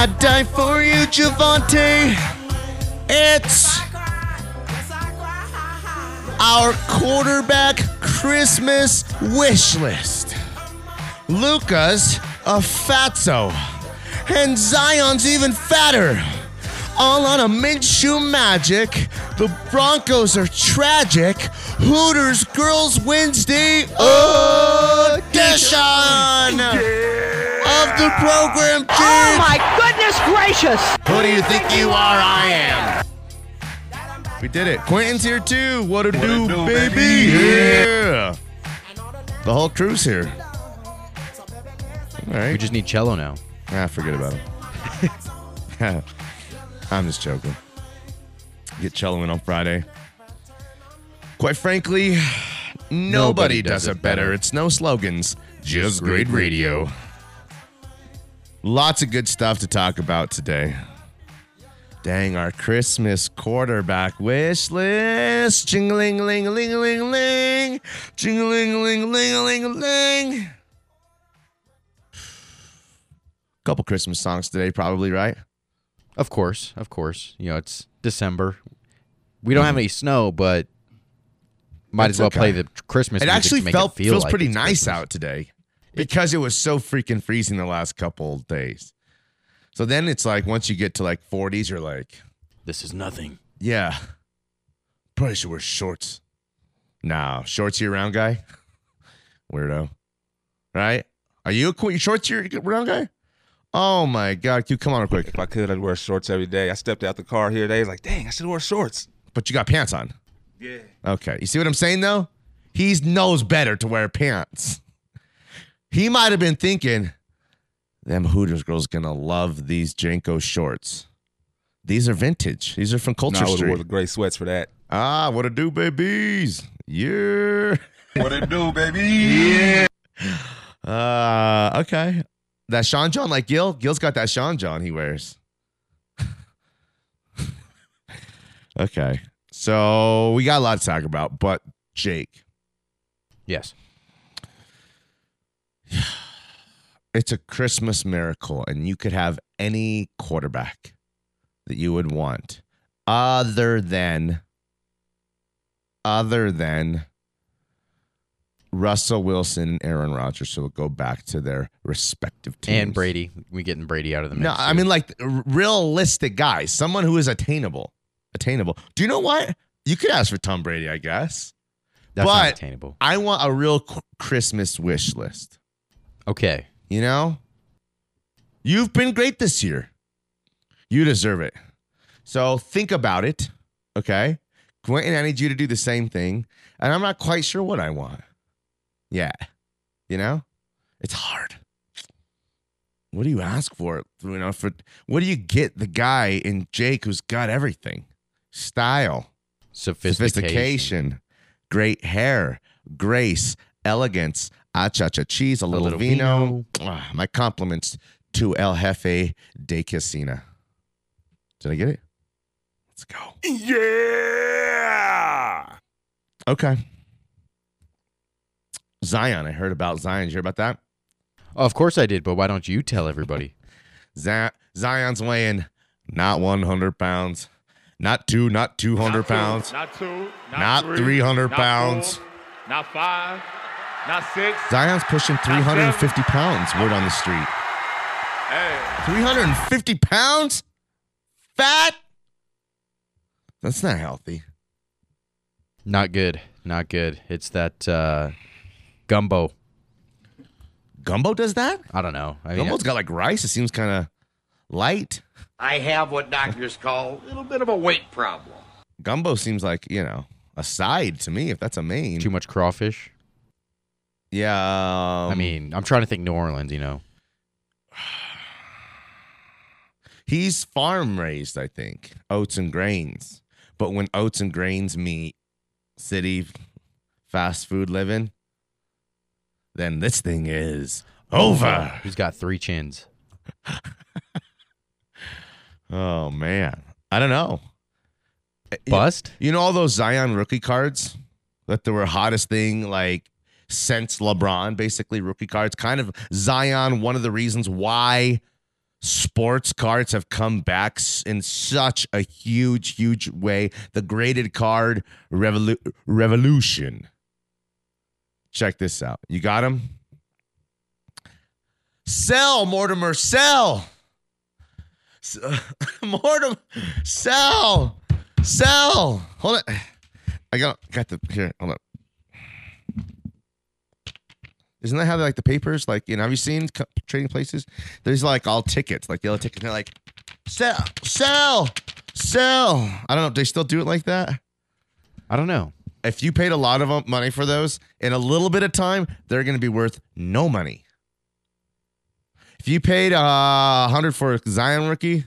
I'd die for you, Javante, it's I our quarterback Christmas wish list. Luka's a fatso, and Zion's even fatter. All on a Minshew magic. The Broncos are tragic. Hooters Girls Wednesday edition of the program. Oh Jake. my goodness gracious! Who do you think you are? I am. We did it. Quentin's here too. What to do, do, baby? baby? Yeah. The whole crew's here. All right. We just need cello now. ah, forget about him. I'm just joking. Get cello in on Friday. Quite frankly, nobody, does, it better. It's no slogans, just great radio. Lots of good stuff to talk about today. Dang, our Christmas quarterback wish list. Jingling, ling, ling, ling, ling. Jingling, ling, ling, ling, ling. Couple Christmas songs today, probably, right? Of course, of course. You know, it's December. We don't have any snow, but might That's as well okay. play the Christmas. It actually felt it feel feels like pretty nice Christmas. out today because it was so freaking freezing the last couple days. So then it's like once you get to like 40s, you're like, This is nothing. yeah, probably should wear shorts. No, shorts year round guy, weirdo, right? Are you a qu- shorts year round guy? Oh my god, you come on real quick. If I could, I'd wear shorts every day. I stepped out the car here today. He's like, dang, I should wear shorts. But you got pants on. Yeah. Okay. You see what I'm saying though? He knows better to wear pants. He might have been thinking, them Hooters girls gonna love these JNCO shorts. These are vintage. These are from No, Culture I would have Street. wore the gray sweats for that. ah, what a do, babies. Yeah. What it do, baby? Yeah. Uh, okay. That Sean John like Gil? Gil's got that Sean John he wears. okay. So we got a lot to talk about, but Jake, Yes. it's a Christmas miracle, and you could have any quarterback that you would want, other than, other than Russell Wilson and Aaron Rodgers. So we'll go back to their respective teams. And Brady. We getting Brady out of the mix. No, I mean like realistic guys, someone who is attainable. Attainable. Do you know what? You could ask for Tom Brady, I guess. that's but- not attainable. I want a real Christmas wish list. Okay. You know? You've been great this year. You deserve it. So think about it. Okay. Quentin, I need you to do the same thing. And I'm not quite sure what I want. Yeah. You know? It's hard. What do you ask for? You know, for what do you get the guy in Jake who's got everything? Style, Sophistication. sophistication, great hair, grace, elegance, acha cheese, a little, little vino. vino. Ah, my compliments to El Jefe de Casina. Did I get it? Let's go. Yeah. Okay. Zion. I heard about Zion. Did you hear about that? Oh, of course I did, but why don't you tell everybody? Z- Zion's weighing not 100 pounds, not two, not 200 pounds, Not two. Not, not three, 300 not pounds. four, not five. Not six. Zion's pushing 350 pounds, word on the street. Hey. 350 pounds? Fat? That's not healthy. Not good. Not good. It's that uh, gumbo. Gumbo does that? I don't know. I mean, Gumbo's got like rice. It seems kind of light. I have what doctors call a little bit of a weight problem. Gumbo seems like, you know, a side to me if that's a main. too much crawfish. Yeah. um, I mean, I'm trying to think New Orleans. You know, He's farm raised, I think, oats and grains. But when oats and grains meet city fast food living, then this thing is over. He's got three chins? Oh man, I don't know. You- Bust? You know all those Zion rookie cards that they were hottest thing like since LeBron, basically rookie cards. Kind of Zion, one of the reasons why sports cards have come back in such a huge, huge way. The graded card revolu- revolution. Check this out. You got him? Sell, Mortimer, sell. Mortimer, sell, sell. Hold it. I got got the here. Hold up. Isn't that how they like the papers? Like, you know, have you seen co- trading places? There's like all tickets, like yellow tickets. They're like, sell, sell, sell. I don't know. Do they still do it like that? I don't know. If you paid a lot of um, money for those, in a little bit of time, they're going to be worth no money. If you paid uh, a hundred for a Zion rookie,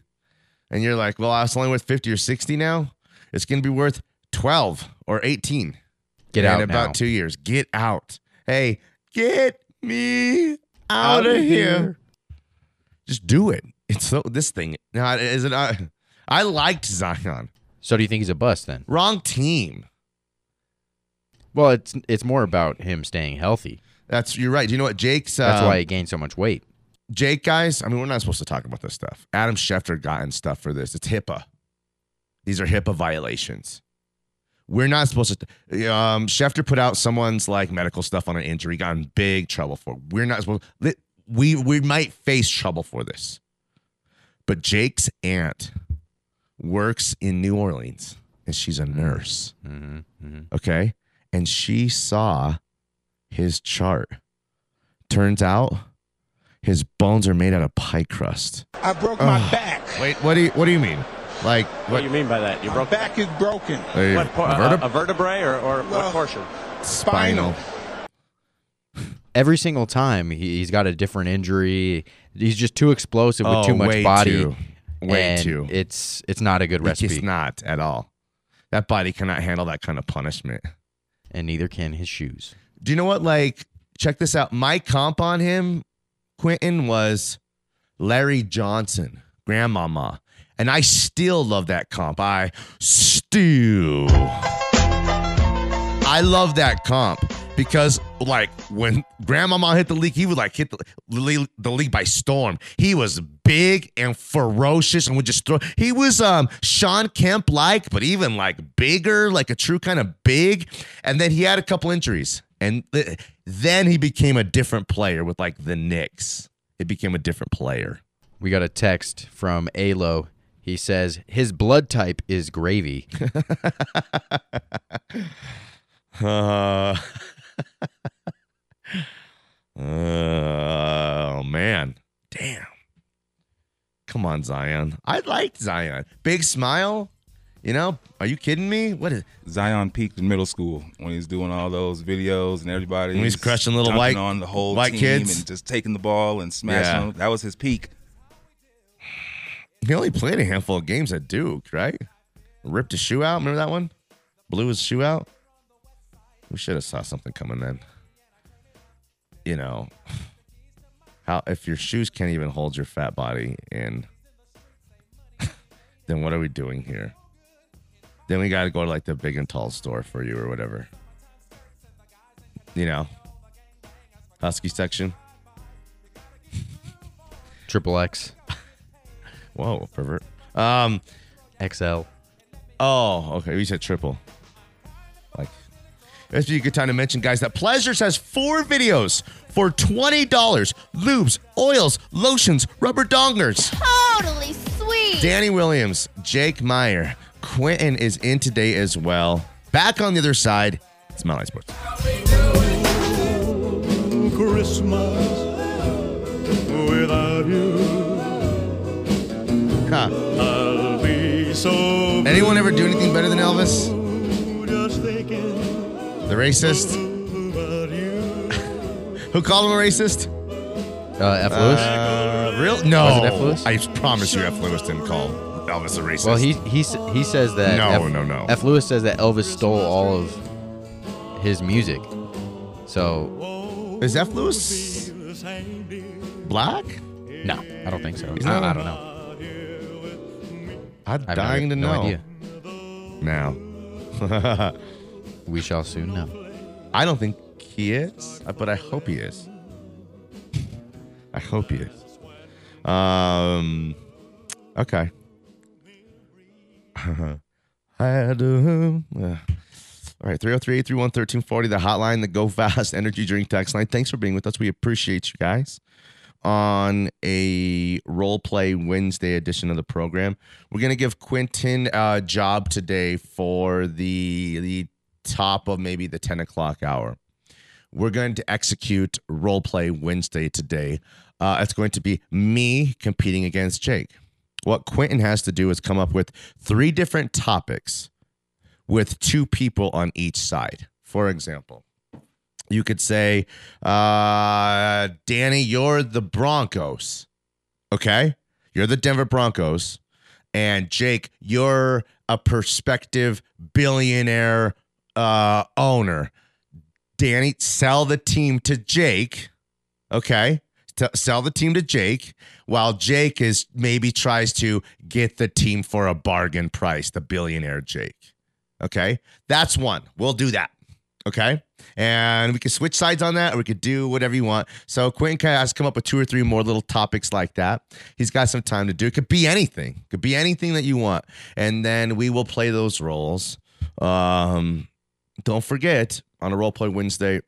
and you're like, well, I was only worth fifty or sixty now, it's going to be worth twelve or eighteen. Get out in about now. two years. Get out. Hey, get me out, of here. Just do it. It's so this thing. Now is it? I, I liked Zion. So do you think he's a bust then? Wrong team. Well, it's it's more about him staying healthy. That's you're right. Do you know what Jake's? That's um, why he gained so much weight. Jake, guys. I mean, we're not supposed to talk about this stuff. Adam Schefter got in stuff for this. It's HIPAA. These are HIPAA violations. We're not supposed to. Um, Schefter put out someone's like medical stuff on an injury, got in big trouble for. it. We're not supposed. We we might face trouble for this. But Jake's aunt works in New Orleans, and she's a nurse. Okay, and she saw his chart. Turns out, his bones are made out of pie crust. I broke my back. Wait, what do you what do you mean? Like What what? do you mean by that? You My broke back is broken. a what por- vertebra- a, a vertebrae or, or Well, what portion? spinal. Every single time he, he's got a different injury. He's just too explosive with Oh, too much way body. too. Way and too. It's it's not a good recipe, It's not at all. That body cannot handle that kind of punishment. and neither can his shoes. Do you know what? Like, check this out. My comp on him, Quentin, was Larry Johnson, grandmama. And I still love that comp. I still. I love that comp because, like, when grandmama hit the league, he would like hit the, the league by storm. He was big and ferocious and would just throw. He was um Shawn Kemp like, but even like bigger, like a true kind of big. And then he had a couple injuries, and th- then he became a different player with like the Knicks. It became a different player. We got a text from Alo. He says his blood type is gravy. Uh, oh man, damn! Come on, Zion. I liked Zion. Big smile. You know, are you kidding me? What is? Zion peaked in middle school when he's doing all those videos and everybody. When he's crushing little white- on the whole white team kids? and just taking the ball and smashing Yeah. them. That was his peak. He only played a handful of games at Duke, right? Ripped his shoe out. Remember that one? Blew his shoe out. We should have saw something coming then. You know, how if your shoes can't even hold your fat body in, then what are we doing here? Then we got to go to like the big and tall store for you or whatever. You know, husky section. Triple X, Whoa, pervert. Um. XL. Oh, okay. We said triple. Like, this would be a good time to mention, guys, that Pleasures has four videos for $20. Lubes, oils, lotions, rubber dongers. Totally sweet. Danny Williams, Jake Meyer, Quentin is in today as well. Back on the other side, it's Mile High Sports. Christmas Huh. I'll be so Anyone ever do anything better than Elvis? blue just thinking The racist? Who called him a racist? Uh, F. Lewis. Uh, Uh, real? No. Was it F. Lewis? I promise you, F. Lewis didn't call Elvis a racist. Well, he he he says that. No, F, no, no. F. Lewis says that Elvis stole all of his music. So is F. Lewis black? no, I don't think so. He's I, not- I don't know. I'm I have dying no, to no know. idea. Now, We shall soon know. I don't think he is, uh, but I hope he is. I hope he is. Um. Okay. I do. uh, All right, 303 831 1340, the hotline, the Go Fast Energy Drink text line. Thanks for being with us. We appreciate you guys on a role play Wednesday edition of the program. We're gonna give Quentin a job today for the the top of maybe the 10 o'clock hour. We're going to execute role play Wednesday today. Uh, it's going to be me competing against Jake. What Quentin has to do is come up with three different topics with two people on each side. For example, you could say, uh, Danny, you're the Broncos. Okay. You're the Denver Broncos. And Jake, you're a prospective billionaire uh, owner. Danny, sell the team to Jake. Okay. Sell the team to Jake while Jake is maybe tries to get the team for a bargain price, the billionaire Jake. Okay. That's one. We'll do that. Okay. And we can switch sides on that or we could do whatever you want. So Quentin has come up with two or three more little topics like that. He's got some time to do. It could be anything. Could be anything that you want. And then we will play those roles. Um, don't forget on a role play Wednesday,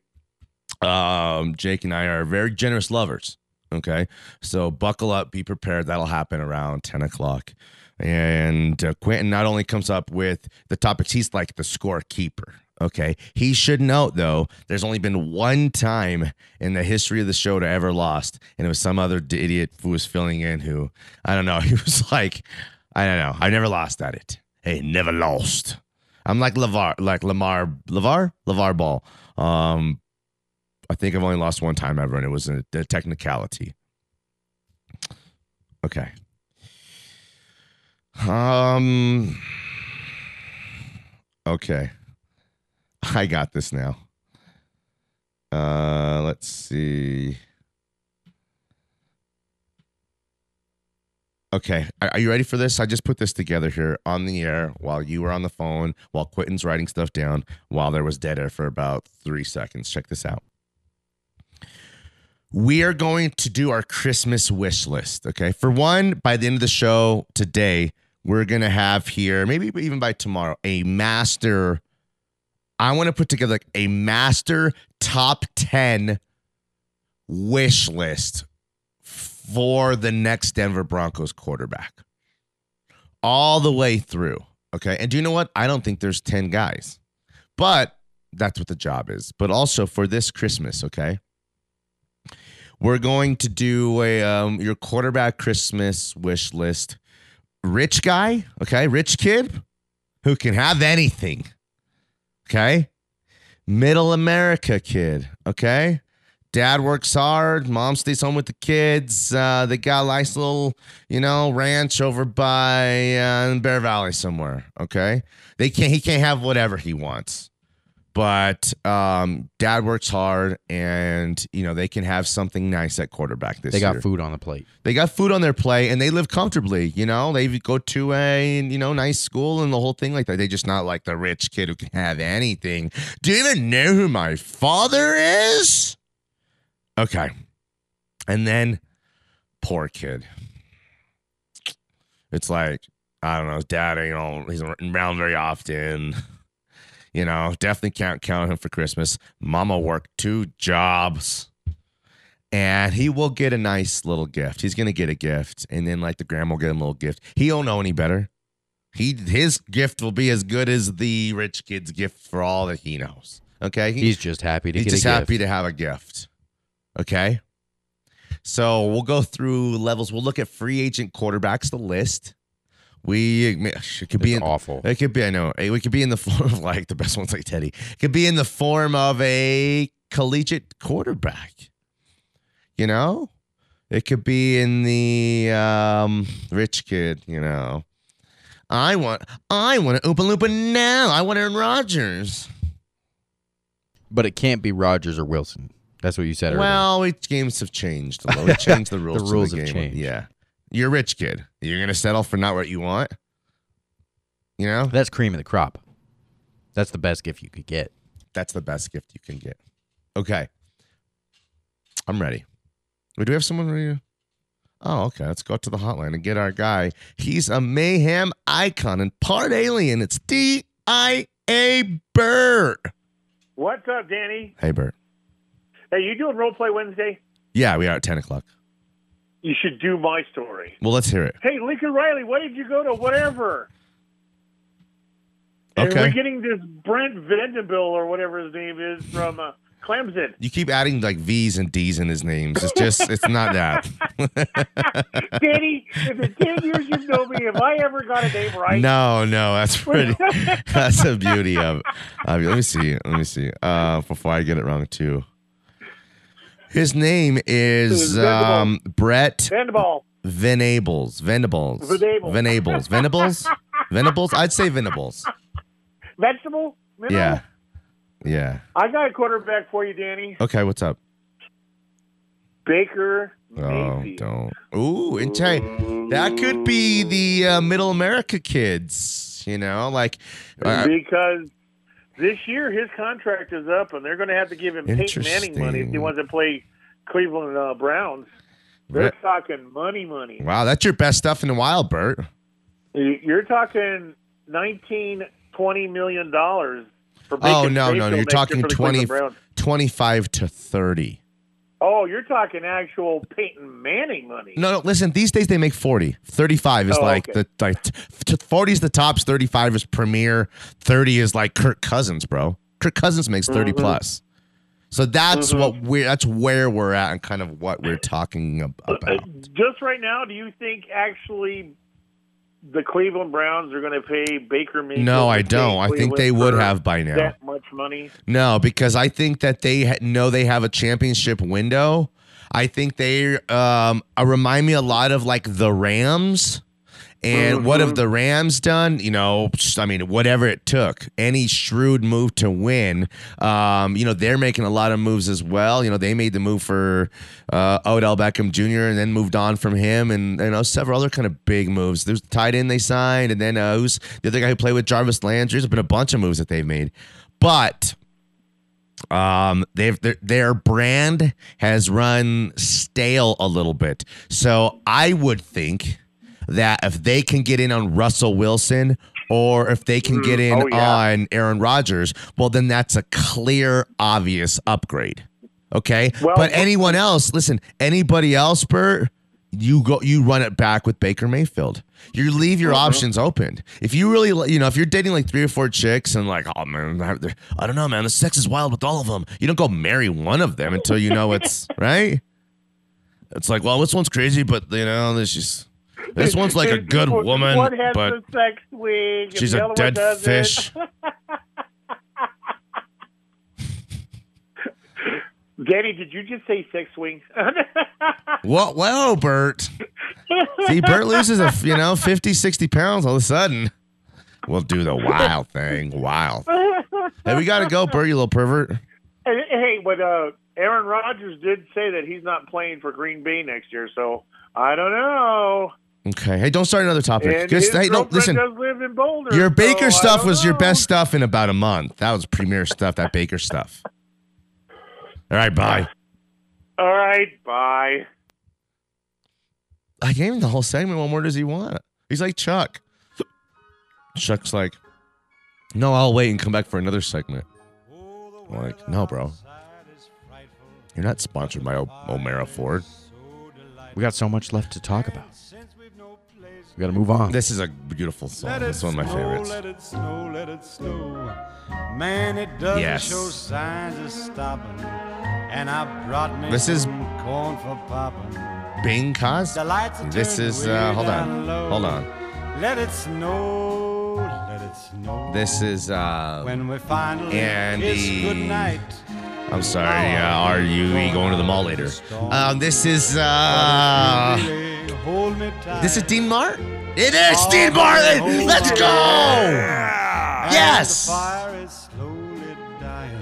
um, Jake and I are very generous lovers. Okay. So buckle up, be prepared. That'll happen around 10 o'clock. And uh, Quentin not only comes up with the topics, he's like the scorekeeper. Okay. He should note, though, there's only been one time in the history of the show to ever lost. And it was some other idiot who was filling in who, I don't know, he was like, I don't know. I never lost at it. Hey, never lost. I'm like Lavar, like Lamar, Lavar, Lavar Ball. Um, I think I've only lost one time ever, and it was a, a technicality. Okay. Um. Okay. I got this now. Uh, let's see. Okay, are you ready for this? I just put this together here on the air while you were on the phone, while Quentin's writing stuff down, while there was dead air for about three seconds. Check this out. We are going to do our Christmas wish list. Okay. For one, by the end of the show today, we're going to have here, maybe even by tomorrow, a master. I want to put together like a master top 10 wish list for the next Denver Broncos quarterback. All the way through. Okay. And do you know what? I don't think there's 10 guys, but that's what the job is. But also for this Christmas, okay? We're going to do a um, your quarterback Christmas wish list. Rich guy, okay, rich kid who can have anything. Okay? Middle America kid, okay? Dad works hard, mom stays home with the kids. Uh, they got a nice little, you know, ranch over by uh, Bear Valley somewhere. Okay, they can't. He can't have whatever he wants but um, dad works hard and you know they can have something nice at quarterback this year. They got year. food on the plate. They got food on their plate and they live comfortably. You know, they go to a you know nice school and the whole thing like that. They just not like the rich kid who can have anything. Do you even know who my father is? Okay, and then poor kid. It's like I don't know, his dad. You know, he's around very often. You know, definitely can't count him for Christmas. Mama worked two jobs. And he will get a nice little gift. He's gonna get a gift. And then like the grandma will get him a little gift. He don't know any better. He his gift will be as good as the rich kid's gift for all that he knows. Okay. He- He's just happy to He's get just a gift. happy to have a gift. Okay. So we'll go through levels. We'll look at free agent quarterbacks, the list. We it could be It's in, awful. It could be. I know. It could be in the form of like the best ones, like Teddy. It could be in the form of a collegiate quarterback. You know, It could be in the um, rich kid, you know. I want I want an Oompa Loompa now. I want Aaron Rodgers. But it can't be Rodgers or Wilson. That's what you said earlier. Well, we, games have changed. We changed the rules. to rules the have game. changed. Yeah, you're a rich kid. You're gonna settle for not what you want. You know, That's cream of the crop. That's the best gift you could get. that's the best gift you can get. Okay, I'm ready. Wait, do we have someone ready? to- Oh, okay. Let's go to the hotline and get our guy. He's a mayhem icon and part alien. It's D I A Bert. What's up, Danny? Hey, Bert. Hey, you doing role play Wednesday? Yeah, we are at ten o'clock. You should do my story. Well, let's hear it. Hey, Lincoln Riley, why did you go to whatever? And Okay. we're getting this Brent Vandenbill or whatever his name is from uh, Clemson. You keep adding like V's and D's in his names. It's just, it's not that. Danny, in the 10 years you've known me, have I ever got a name right? No, no, that's pretty. that's the beauty of. Uh, let me see. Let me see. Uh, before I get it wrong too. His name is um, Brett. Venables. Venables. Venable. Venables. Venables. Venables. I'd say Venables. Vegetable? Mineral? Yeah. Yeah. I got a quarterback for you, Danny. Okay. What's up? Baker Oh, don't. Ooh, and tell you, that could be the uh, Middle America kids. You know, like. uh, because this year his contract is up, and they're going to have to give him Peyton Manning money if he wants to play Cleveland uh, Browns. They're Re- talking money, money. wow, that's your best stuff in a while, Bert. You- You're talking 19, 20 million dollars for Oh no, no, Mayfield you're talking for 20, 25 to 30. Oh, you're talking actual Peyton Manning money. No, no, listen, these days they make 40. 35 is Oh, like okay. the like t- 40 is the tops, 35 is premier, 30 is like Kirk Cousins, bro. Kirk Cousins makes 30 Mm-hmm. plus. So that's what we're that's where we're at and kind of what we're talking Uh, about. Just right now, do you think actually the Cleveland Browns are going to pay Baker Mayfield? No, I to stay in don't. I think they would have by now. That much money? No, because I think that they ha- know they have a championship window. I think they um uh, remind me a lot of like the Rams. And what have the Rams done? You know, I mean, whatever it took, any shrewd move to win. Um, you know, they're making a lot of moves as well. You know, they made the move for uh, Odell Beckham Jr. and then moved on from him, and you know, several other kind of big moves. There's the tight end they signed, and then uh, who's the other guy who played with Jarvis Landry? There's been a bunch of moves that they've made, but um they've their, their brand has run stale a little bit so i would think that if they can get in on russell wilson or if they can get in Oh, yeah. on aaron rodgers well then that's a clear obvious upgrade okay? Well, but anyone else listen anybody else bert you go you run it back with baker mayfield. You leave your Uh-huh. options open. If you really you know if you're dating like three or four chicks and like oh man i don't know man the sex is wild with all of them you don't go marry one of them until you know it's right? It's like well this one's crazy but you know this is this one's like a good woman One has but the sex swing. she's a dead fish Danny, did you just say sex swing? What? well, Bert. See, Bert loses a you know 50, 60 pounds all of a sudden. We'll do the wild thing. Wild. Hey, we gotta go, Bert. You little pervert. Hey, hey, but uh, Aaron Rodgers did say that he's not playing for Green Bay next year, so I don't know. Okay. Hey, don't start another topic. Just hey, no, listen. does live in Boulder. Your Baker I stuff was your best stuff in about a month. That was premier stuff. That Baker stuff. All right, bye. All right, bye. I gave him the whole segment. What more does he want? He's like Chuck. Chuck's like, no, I'll wait and come back for another segment. I'm like, no, bro. You're not sponsored by o- O'Meara Ford. We got so much left to talk about. We got to move on. This is a beautiful song. It's one of my favorites. Let it snow, let it snow. Man, it doesn't Yes. show signs of stopping. And I brought me This is- corn for popping. Bing Cos. The lights are This is uh, hold on, low. hold on. Let it snow, let it snow. This is uh, when we finally Andy- kiss goodnight. I'm sorry. Uh, are you going to the mall later? Um, this is uh, this is Dean Martin. It is Dean Martin. Let's go. Yes.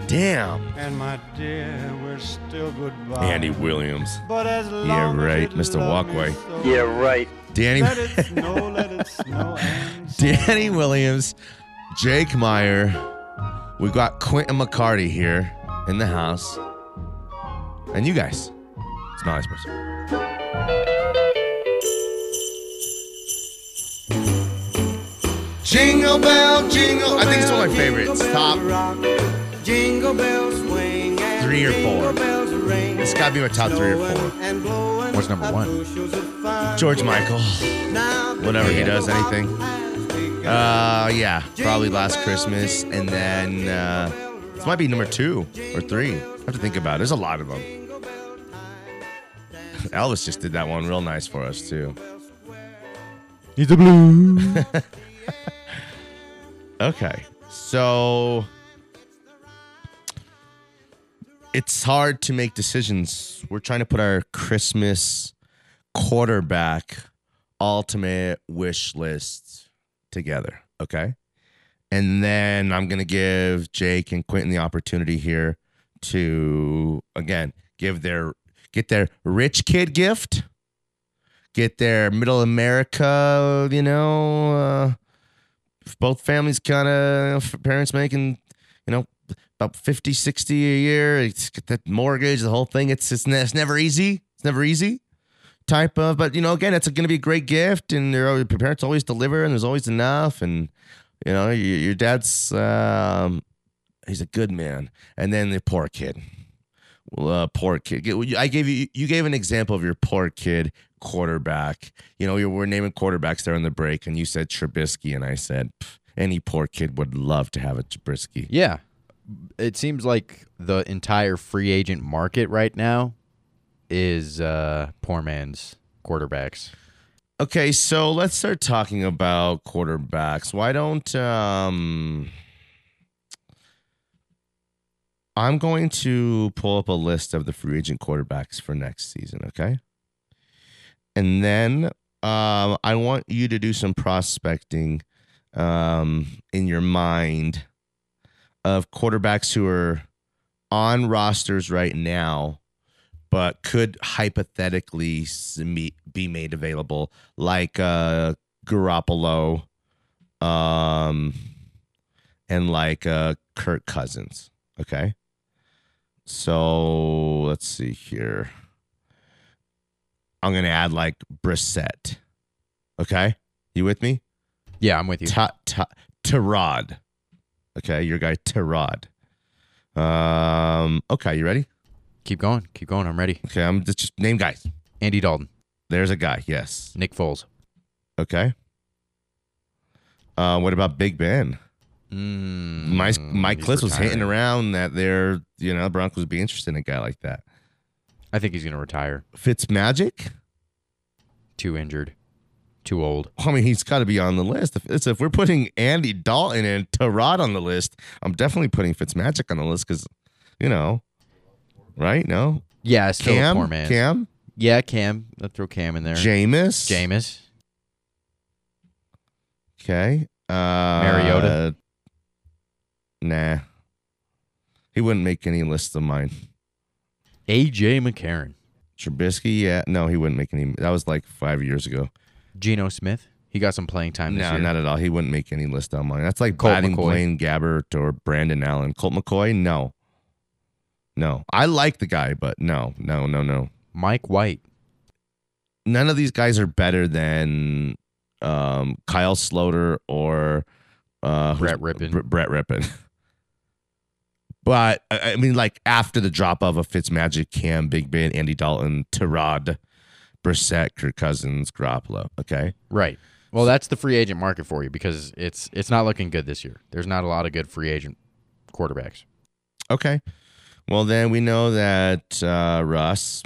Damn. And my dear, we're still goodbye. Andy Williams. But as Yeah, long as right, it Mr. Walkway. so, Yeah, right. Danny. Let it snow, let it snow. Danny Williams, Jake Meyer. We got Quentin McCarty here in the house. And you guys. It's not espresso. Jingle bell, jingle. I think it's one of my favorites. Top Jingle bells swing and Three or four. It's gotta be my top three or four. What's number one? bushels of fun. George Michael. Whenever he does anything. Uh, yeah, probably last Christmas, and then uh, this might be number two or three. I have to think about it. There's a lot of them. Elvis just did that one real nice for us too. He's a blue. Okay, so it's hard to make decisions. We're trying to put our Christmas quarterback ultimate wish list together. Okay. And then I'm going to give Jake and Quentin the opportunity here to, again, give their, get their rich kid gift, get their middle America, you know, uh, both families kind of, parents making, you know, about 50, 60 a year. It's got that mortgage, the whole thing. It's, it's, it's never easy. It's never easy type of, but you know, again, it's going to be a great gift and your parents always deliver and there's always enough. And, you know, your, your dad's, um, he's a good man. And then the poor kid. Well, uh, poor kid. I gave you, you gave an example of your poor kid quarterback. You know, you were naming quarterbacks there in the break, and you said Trubisky, and I said any poor kid would love to have a Trubisky. yeah. It seems like the entire free agent market right now is uh, poor man's quarterbacks. Okay, so let's start talking about quarterbacks. Why don't um I'm going to pull up a list of the free agent quarterbacks for next season, okay? And then um I want you to do some prospecting um in your mind of quarterbacks who are on rosters right now but could hypothetically be made available, like uh, Garoppolo, um, and like uh, Kirk Cousins. Okay, so let's see here. I'm gonna add like Brissett. Okay, you with me? Yeah, I'm with you. Ta- ta- Tyrod. Okay, your guy Tyrod. Um. Okay, you ready? Keep going. Keep going. I'm ready. Okay, I'm just, just name guys. Andy Dalton, There's a guy. Yes. Nick Foles. Okay. Uh, what about Big Ben? Mm, Mike Klis was hinting around that they're you know Broncos would be interested in a guy like that. I think he's going to retire. Fitz Magic. Too injured. Too old. I mean, he's got to be on the list. If, if we're putting Andy Dalton and Tyrod on the list, I'm definitely putting Fitz Magic on the list because, you know, right? No, Yeah, still a Cam, poor man. Cam, Yeah, Cam. Let's throw Cam in there. Jameis, Jameis. Okay. Uh, Mariota? Nah. He wouldn't make any list of mine. AJ McCarron. Trubisky, yeah. No, he wouldn't make any. That was like five years ago. Geno Smith. He got some playing time this No, year. not at all. He wouldn't make any list on mine. That's like Colt batting McCoy. Blaine Gabbert or Brandon Allen. Colt McCoy, no. No. I like the guy, but no, no, no, no. Mike White. None of these guys are better than um, Kyle Sloter or uh, Brett Rypien. Br- Brett Rypien. but I I mean, like after the drop of a Fitzmagic, Cam, Big Ben, Andy Dalton, Tyrod, Brissett, Kirk Cousins, Garoppolo. Okay. Right. Well, that's the free agent market for you because it's it's not looking good this year. There's not a lot of good free agent quarterbacks. Okay. Well, then we know that uh, Russ,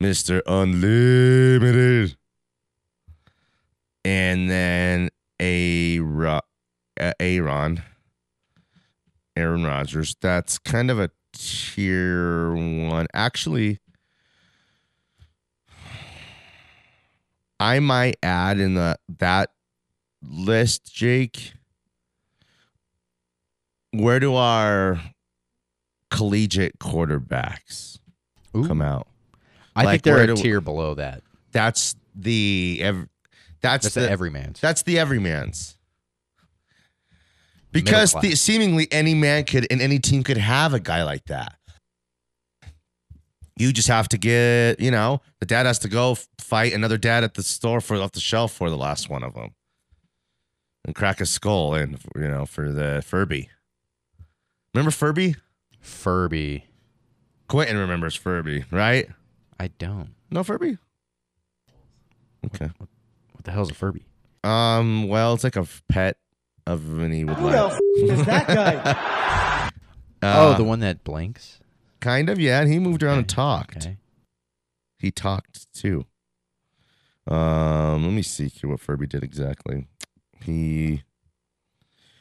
Mr. Unlimited, and then a Aaron, Aaron Rodgers. That's kind of a tier one. Actually, I might add in the that list, Jake. Where do our collegiate quarterbacks Ooh. come out? I Like, think they're a do- tier below that. That's the ev- that's, That's the the everyman's. That's the everyman's. Because the, seemingly any man could and any team could have a guy like that. You just have to get, you know, the dad has to go fight another dad at the store for off the shelf for the last one of them, and crack a skull and you know for the Furby. Remember Furby? Furby. Quentin remembers Furby, right? I don't. No Furby. Okay. What the hell's a Furby? Um. Well, it's like a pet of an he would Who like. the f- is that guy? oh, Uh, the one that blinks. Kind of, yeah. And he moved around and talked. Okay. He talked too. Um, let me see here what Furby did exactly. He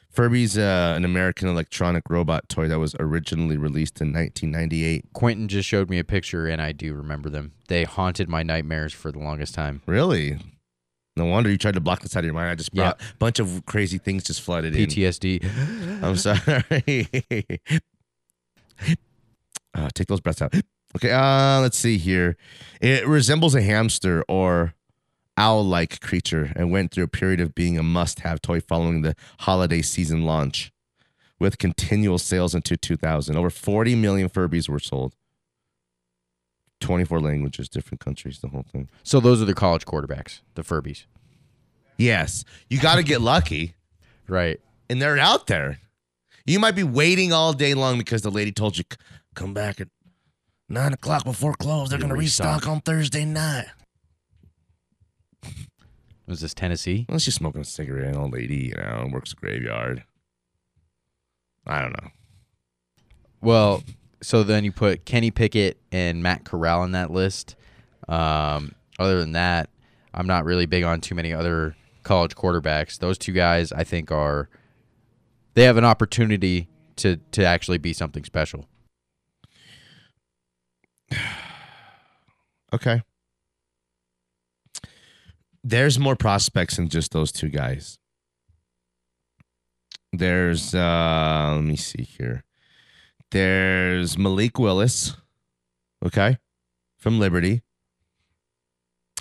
Furby's uh, an American electronic robot toy that was originally released in 1998. Quentin just showed me a picture, and I do remember them. They haunted my nightmares for the longest time. Really? No wonder you tried to block this out of your mind. I just brought a bunch of crazy things just flooded in. PTSD. I'm sorry. uh, take those breaths out. Okay, uh, let's see here. It resembles a hamster or owl-like creature and went through a period of being a must-have toy following the holiday season launch, with continual sales into 2000. Over 40 million Furbies were sold. 24 languages, different countries, the whole thing. So those are the college quarterbacks, the Furbies. Yes, you got to get lucky. Right. and they're out there. You might be waiting all day long because the lady told you, come back at nine o'clock before close. They're going to restock. restock. on Thursday night. Was this Tennessee? Unless you're smoking a cigarette, an old lady, you know, works a graveyard. I don't know. Well, so then you put Kenny Pickett and Matt Corral in that list. Um, other than that, I'm not really big on too many other college quarterbacks. Those two guys, I think, are they have an opportunity to to actually be something special. Okay. There's more prospects than just those two guys. There's uh let me see here. There's Malik Willis, okay, from Liberty.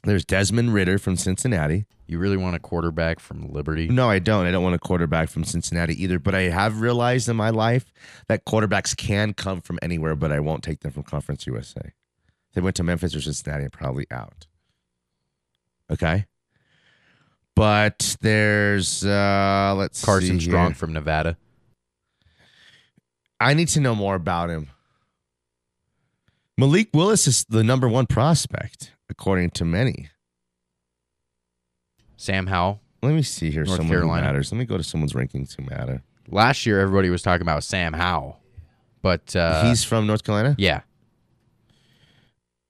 There's Desmond Ridder from Cincinnati. You really want a quarterback from Liberty? No, I don't. I don't want a quarterback from Cincinnati either. But I have realized in my life that quarterbacks can come from anywhere, but I won't take them from Conference USA. If they went to Memphis or Cincinnati, I'm probably out. Okay. But there's uh let's Carson Strong from Nevada. I need to know more about him. Malik Willis is the number one prospect, according to many. Sam Howell. Let me see here. North someone Carolina. who matters. Let me go to someone's rankings who matter. Last year, everybody was talking about Sam Howell, but uh, He's from North Carolina. yeah.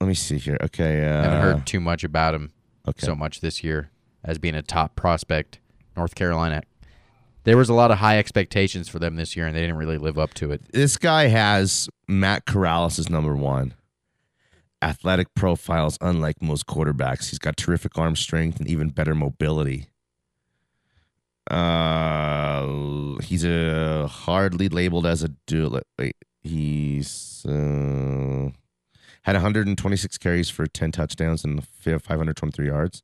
Let me see here. Okay. Uh, haven't heard too much about him okay. so much this year as being a top prospect. North Carolina. There was a lot of high expectations for them this year, and they didn't really live up to it. this guy has Matt Corrales as number one. Athletic profiles, unlike most quarterbacks. He's got terrific arm strength and even better mobility. Uh, he's a hardly labeled as a dual. Wait, he's uh, had 126 carries for 10 touchdowns and 523 yards.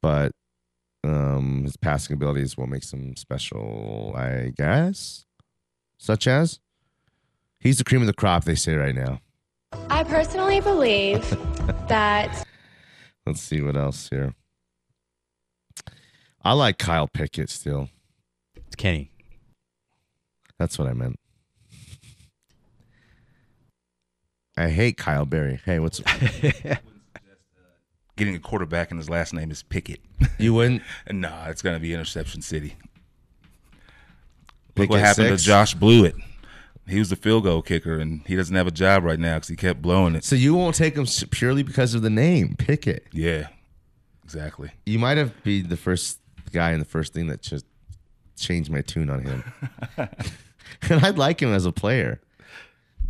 But um, his passing ability is what makes him special, I guess. Such as he's the cream of the crop, they say right now. I personally believe that Let's see what else here. I like Kyle Pickett still. It's Kenny. That's what I meant. I hate Kyle Berry. Hey, what's Getting a quarterback and his last name is Pickett. you wouldn't nah, it's gonna be Interception City. Look what happened six? to Josh Blewett. He was the field goal kicker, and he doesn't have a job right now because he kept blowing it. So you won't take him purely because of the name Pickett. Yeah, exactly. You might have been the first guy and the first thing that just changed my tune on him. and I'd like him as a player.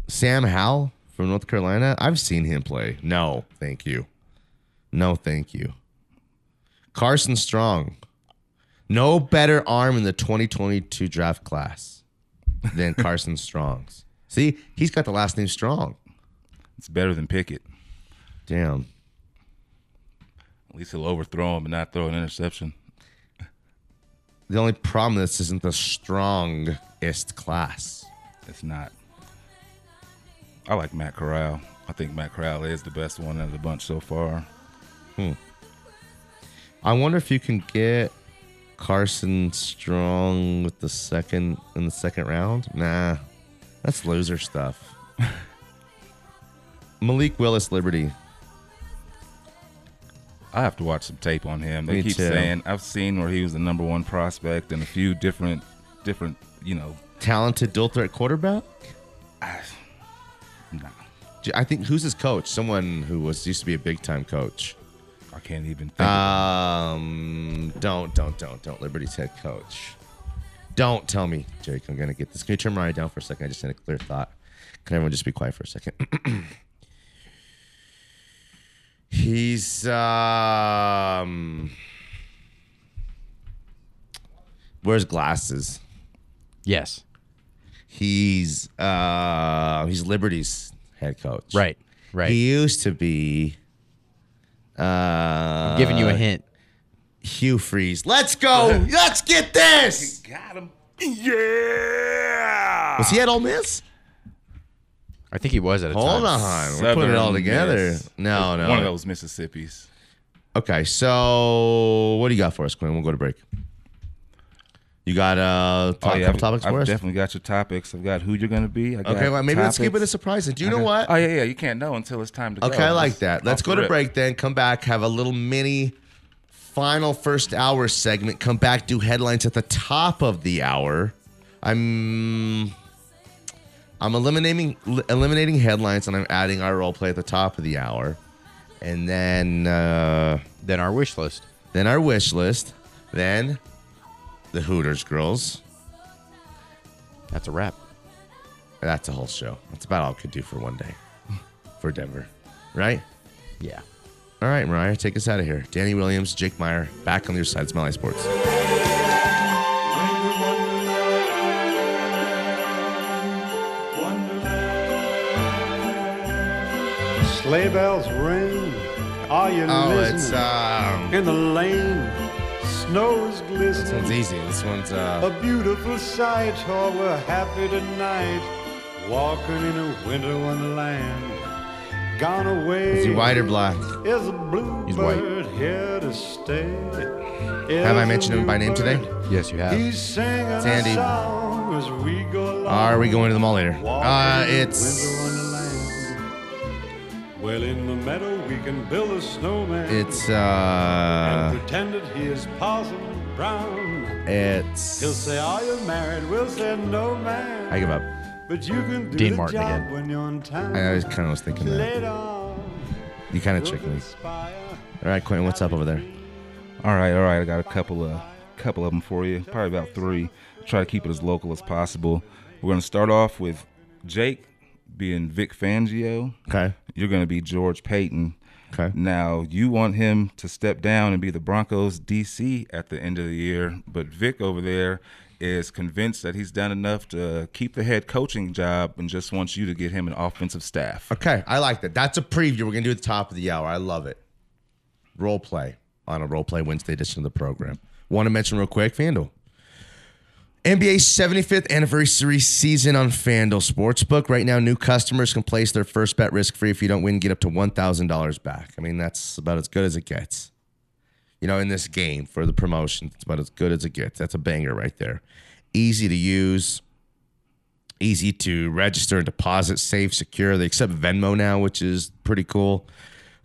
Sam Howell from North Carolina. I've seen him play. No, thank you. No, thank you. Carson Strong. No better arm in the 2022 draft class than Carson Strong's. See, he's got the last name Strong. It's better than Pickett. Damn. At least he'll overthrow him and not throw an interception. The only problem is this isn't the strongest class. It's not. I like Matt Corral. I think Matt Corral is the best one of the bunch so far. Hmm. I wonder if you can get Carson Strong with the second in the second round. Nah, that's loser stuff. Malik Willis Liberty. I have to watch some tape on him. They Me keep too. saying I've seen where he was the number one prospect and a few different, different, you know. Talented dual threat quarterback. Nah, I think who's his coach? Someone who was used to be a big time coach. I can't even think. Um, don't, don't, don't, don't. Liberty's head coach. Don't tell me, Jake. I'm gonna get this. Can you turn Mariah down for a second? I just had a clear thought. Can everyone just be quiet for a second? He's um wears glasses. Yes. He's uh he's Liberty's head coach. Right. Right. He used to be uh I'm giving you a hint. Hugh Freeze. Let's go. Let's get this. Got him. Yeah. Was he at Ole Miss? I think he was at a Hold time. on. We're putting it all together. Miss. No, no. One of those Mississippis. Okay, so what do you got for us, Quinn? We'll go to break. You got uh top, couple I've, topics I've for us? definitely got your topics. I've got who you're going to be. I got Okay, well, maybe let's keep it a surprise. Do you know what? Oh yeah, yeah. You can't know until it's time to go. Okay, I like that. Let's go to rip. break then. Come back, have a little mini final first hour segment. Come back, do headlines at the top of the hour. I'm I'm eliminating eliminating headlines and I'm adding our role play at the top of the hour. And then uh Then our wish list. then our wish list, then the Hooters girls. That's a wrap. That's a whole show. That's about all I could do for one day for Denver. Right? Yeah. All right, Mariah, take us out of here. Danny Williams, Jake Meyer, back on your side of Mile High Sports. Sleigh bells ring. Are you Oh, listening? it's um In the lane, snow is this one's easy. This one's uh... A beautiful sight, oh, we're happy tonight, walking in a winter wonderland. Gone away. is he white or black? Is a bluebird He's white. here to stay? Have I mentioned him by name today? Yes, you have. He's singing It's Andy. as we go along. Are we going to the mall later? Uh it's. Well, in the meadow we can build a snowman. it's and uh pretend that he is Parson Brown. it's He'll say, Are you married? We'll say, No, man. I give up. But you can do Dean the Martin job again. when you're in town. I always kind of was thinking that. You kind of tricked me. All right, Quentin, what's up over there? All right, all right. I got a couple of couple of them for you. Probably about three. Try to keep it as local as possible. We're going to start off with Jake being Vic Fangio. Okay. You're going to be George Paton. Okay. Now you want him to step down and be the Broncos DC at the end of the year, but Vic over there is convinced that he's done enough to keep the head coaching job and just wants you to get him an offensive staff. Okay, I like that. That's a preview. We're gonna do at the top of the hour. I love it. Role play on a role play Wednesday edition of the program. Want to mention real quick, FanDuel. NBA's 75th anniversary season on FanDuel Sportsbook. Right now, new customers can place their first bet risk free. If you don't win, get up to $1,000 back. I mean, that's about as good as it gets. You know, in this game for the promotion, it's about as good as it gets. That's a banger right there. Easy to use, easy to register and deposit, safe, secure. They accept Venmo now, which is pretty cool.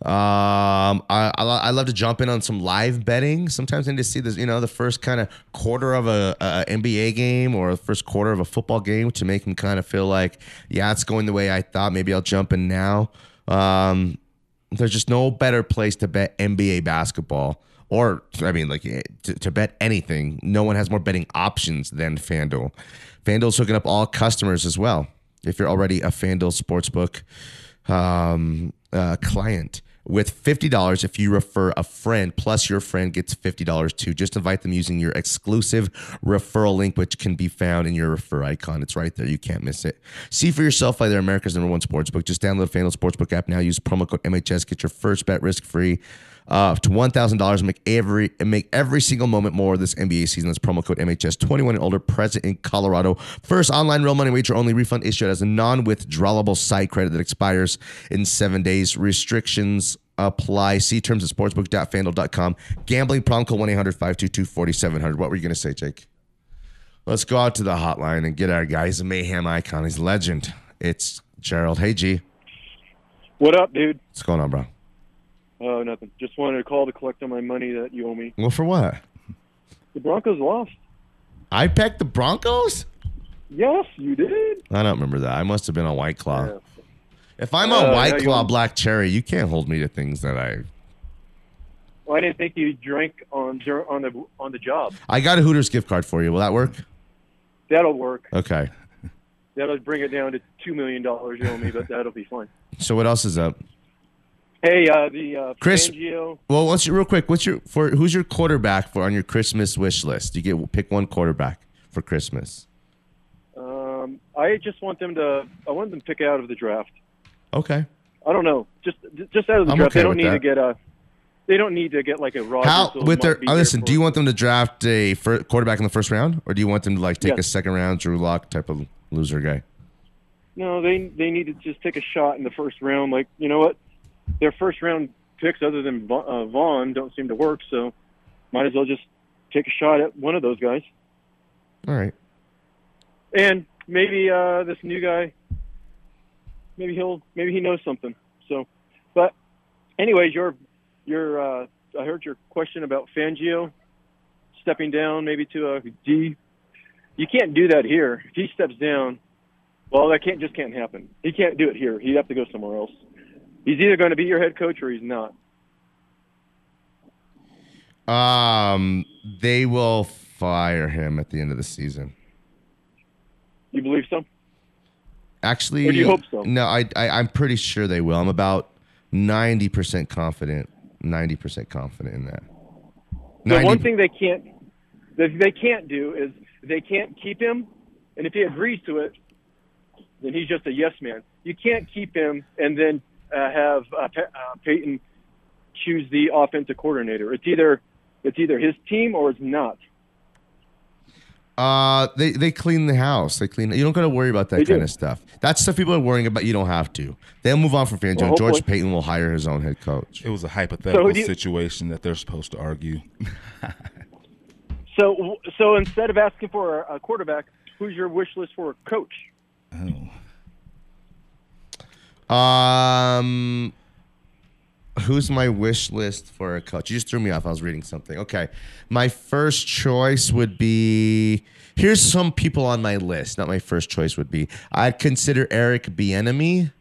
Um, I, I, I love to jump in on some live betting. Sometimes I need to see this, you know, the first kind of quarter of a, a NBA game or the first quarter of a football game to make them kind of feel like, yeah, it's going the way I thought. Maybe I'll jump in now. Um, there's just no better place to bet NBA basketball or I mean like eh, to, to bet anything. No one has more betting options than FanDuel. FanDuel's hooking up all customers as well. if you're already a FanDuel Sportsbook um, uh, client with $50 if you refer a friend plus your friend gets $50 too. Just invite them using your exclusive referral link which can be found in your refer icon. It's right there. You can't miss it. See for yourself why they're america's number one sportsbook. Just download the fanduel sportsbook app now. Use promo code mhs get your first bet risk free uh, to one thousand dollars make every and make every single moment more this NBA season. That's promo code MHS twenty one and older. Present in Colorado. First online real money wager only refund issued as a non withdrawable site credit that expires in seven days. Restrictions apply. See terms at sportsbook.fanduel.com. Gambling problem call one 4700 What were you going to say, Jake? Let's go out to the hotline and get our guy. He's a mayhem icon. He's a legend. It's Gerald. Hey, G. What up, dude? What's going on, bro? Oh, nothing. Just wanted to call to collect on my money that you owe me. Well, for what? The Broncos lost. I pecked the Broncos? Yes, you did. I don't remember that. I must have been on White Claw. If I'm Uh, on yeah, White you- Claw Black Cherry, you can't hold me to things that I. Well, I didn't think you drank on on the on the job. I got a Hooters gift card for you. Will that work? That'll work. Okay. That'll bring it down to two million dollars you owe me, but that'll be fine. So what else is up? Hey, uh, the uh, Chris- Fangio. Well, what's your real quick? What's your for who's your quarterback for on your Christmas wish list? You get pick one quarterback for Christmas. Um, I just want them to. I want them to pick out of the draft. Okay. I don't know. Just just out of the I'm draft. okay they don't need to get a. They don't need to get like a Rodgers. How with their uh, listen? Do you want them to draft a fir- quarterback in the first round, or do you want them to like take Yes. a second round Drew Lock type of loser guy? No, they they need to just take a shot in the first round. Like you know what, their first round picks other than Va- uh, Von don't seem to work. So might as well just take a shot at one of those guys. All right. And maybe uh, this new guy, maybe he'll maybe he knows something. So, but anyways, your your uh, I heard your question about Fangio stepping down maybe to a D. You can't do that here. If he steps down, well, that can't just can't happen. He can't do it here. He'd have to go somewhere else. He's either going to be your head coach or he's not. Um, they will fire him at the end of the season. You believe so? Actually, Or do you hope so? No, I, I I'm pretty sure they will. I'm about ninety percent confident. Ninety percent confident in that. The one thing they can't that they can't do is they can't keep him, and if he agrees to it, then he's just a yes man. You can't keep him and then have uh, Pe- uh, Paton choose the offensive coordinator. It's either it's either his team or it's not. Uh, they they clean the house. They clean. You don't got to worry about that They kind do. of stuff. That's stuff people are worrying about. You don't have to. They'll move on from Fangio. Well, and George hopefully- Paton will hire his own head coach. It was a hypothetical So you- situation that they're supposed to argue. So so instead of asking for a, a quarterback, who's your wish list for a coach? Oh. Um, who's my wish list for a coach? You just threw me off. I was reading something. Okay, my first choice would be. Here's some people on my list. Not my first choice would be. I'd consider Eric Bieniemy.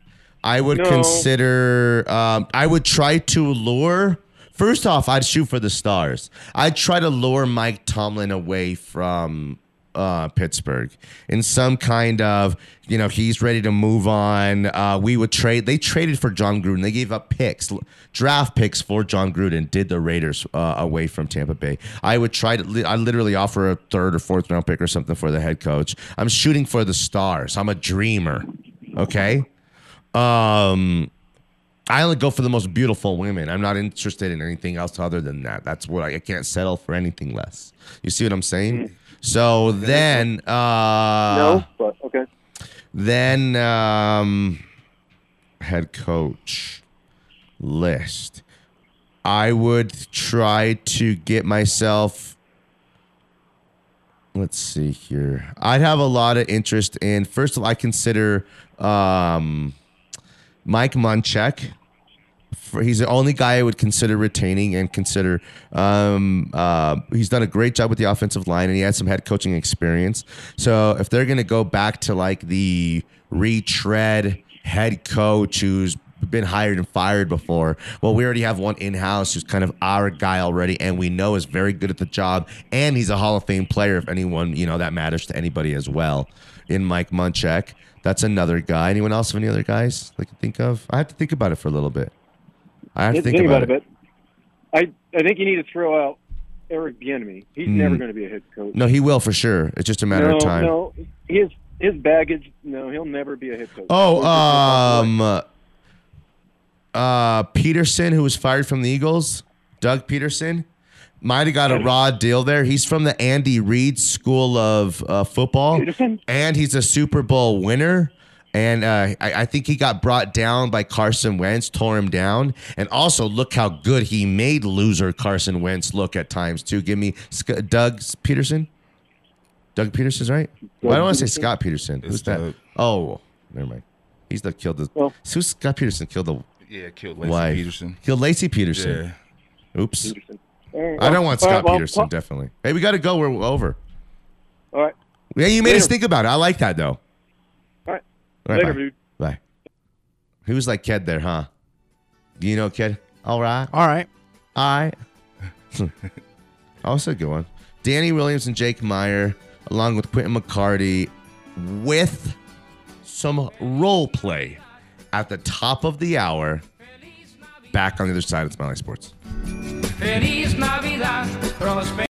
I would No. consider. Um, I would try to lure. First off, I'd shoot for the stars. I'd try to lure Mike Tomlin away from uh, Pittsburgh in some kind of, you know, he's ready to move on. Uh, we would trade. They traded for Jon Gruden. They gave up picks, draft picks for Jon Gruden. Did the Raiders uh, away from Tampa Bay? I would try to. I literally offer a third or fourth round pick or something for the head coach. I'm shooting for the stars. I'm a dreamer. Okay. Um. I only go for the most beautiful women. I'm not interested in anything else other than that. That's what I, I can't settle for anything less. You see what I'm saying? So then, uh, no, but okay. then um, head coach list. I would try to get myself. Let's see here. I'd have a lot of interest in. First of all, I consider um, Mike Munchak. He's the only guy I would consider retaining and consider. Um, uh, he's done a great job with the offensive line, and he had some head coaching experience. So if they're going to go back to like the retread head coach who's been hired and fired before. Well, we already have one in house who's kind of our guy already, and we know is very good at the job, and he's a Hall of Fame player. If anyone, you know, that matters to anybody as well. In Mike Munchak, that's another guy. Anyone else have any other guys they can think of? I have to think about it for a little bit. I have to think, about, it. a bit. I I think you need to throw out Eric Bieniemy. He's Mm. never going to be a head coach. No, he will for sure. It's just a matter no, of time. No, his his baggage. No, he'll never be a head coach. Oh, um, uh, Pederson, who was fired from the Eagles, Doug Pederson, might have got a raw deal there. He's from the Andy Reid School of uh, Football, and he's a Super Bowl winner. And uh, I, I think he got brought down by Carson Wentz, tore him down, and also look how good he made loser Carson Wentz look at times too. Give me Sc- Doug Pederson. Doug Pederson's right. Well, I don't want to say Scott Peterson. It's Who's that? Doug. Oh, never mind. He's the killed the. who's Scott Peterson killed the. Yeah, killed Laci wife. Peterson. Killed Laci Peterson. Yeah. Oops. All I don't want all right, Scott well, Peterson. well, Definitely. Hey, we got to go. We're over. All right. Yeah, you made us think about it. I like that though. All right. All right, Later, bye. dude. Bye. He was like Ked there, huh? Do you know Ked? All right. All right. All right. also a good one. Danny Williams and Jake Meyer, along with Quentin McCarty, with some role play at the top of the hour. Back on the other side of Mile High Sports. Feliz Navidad, prosper.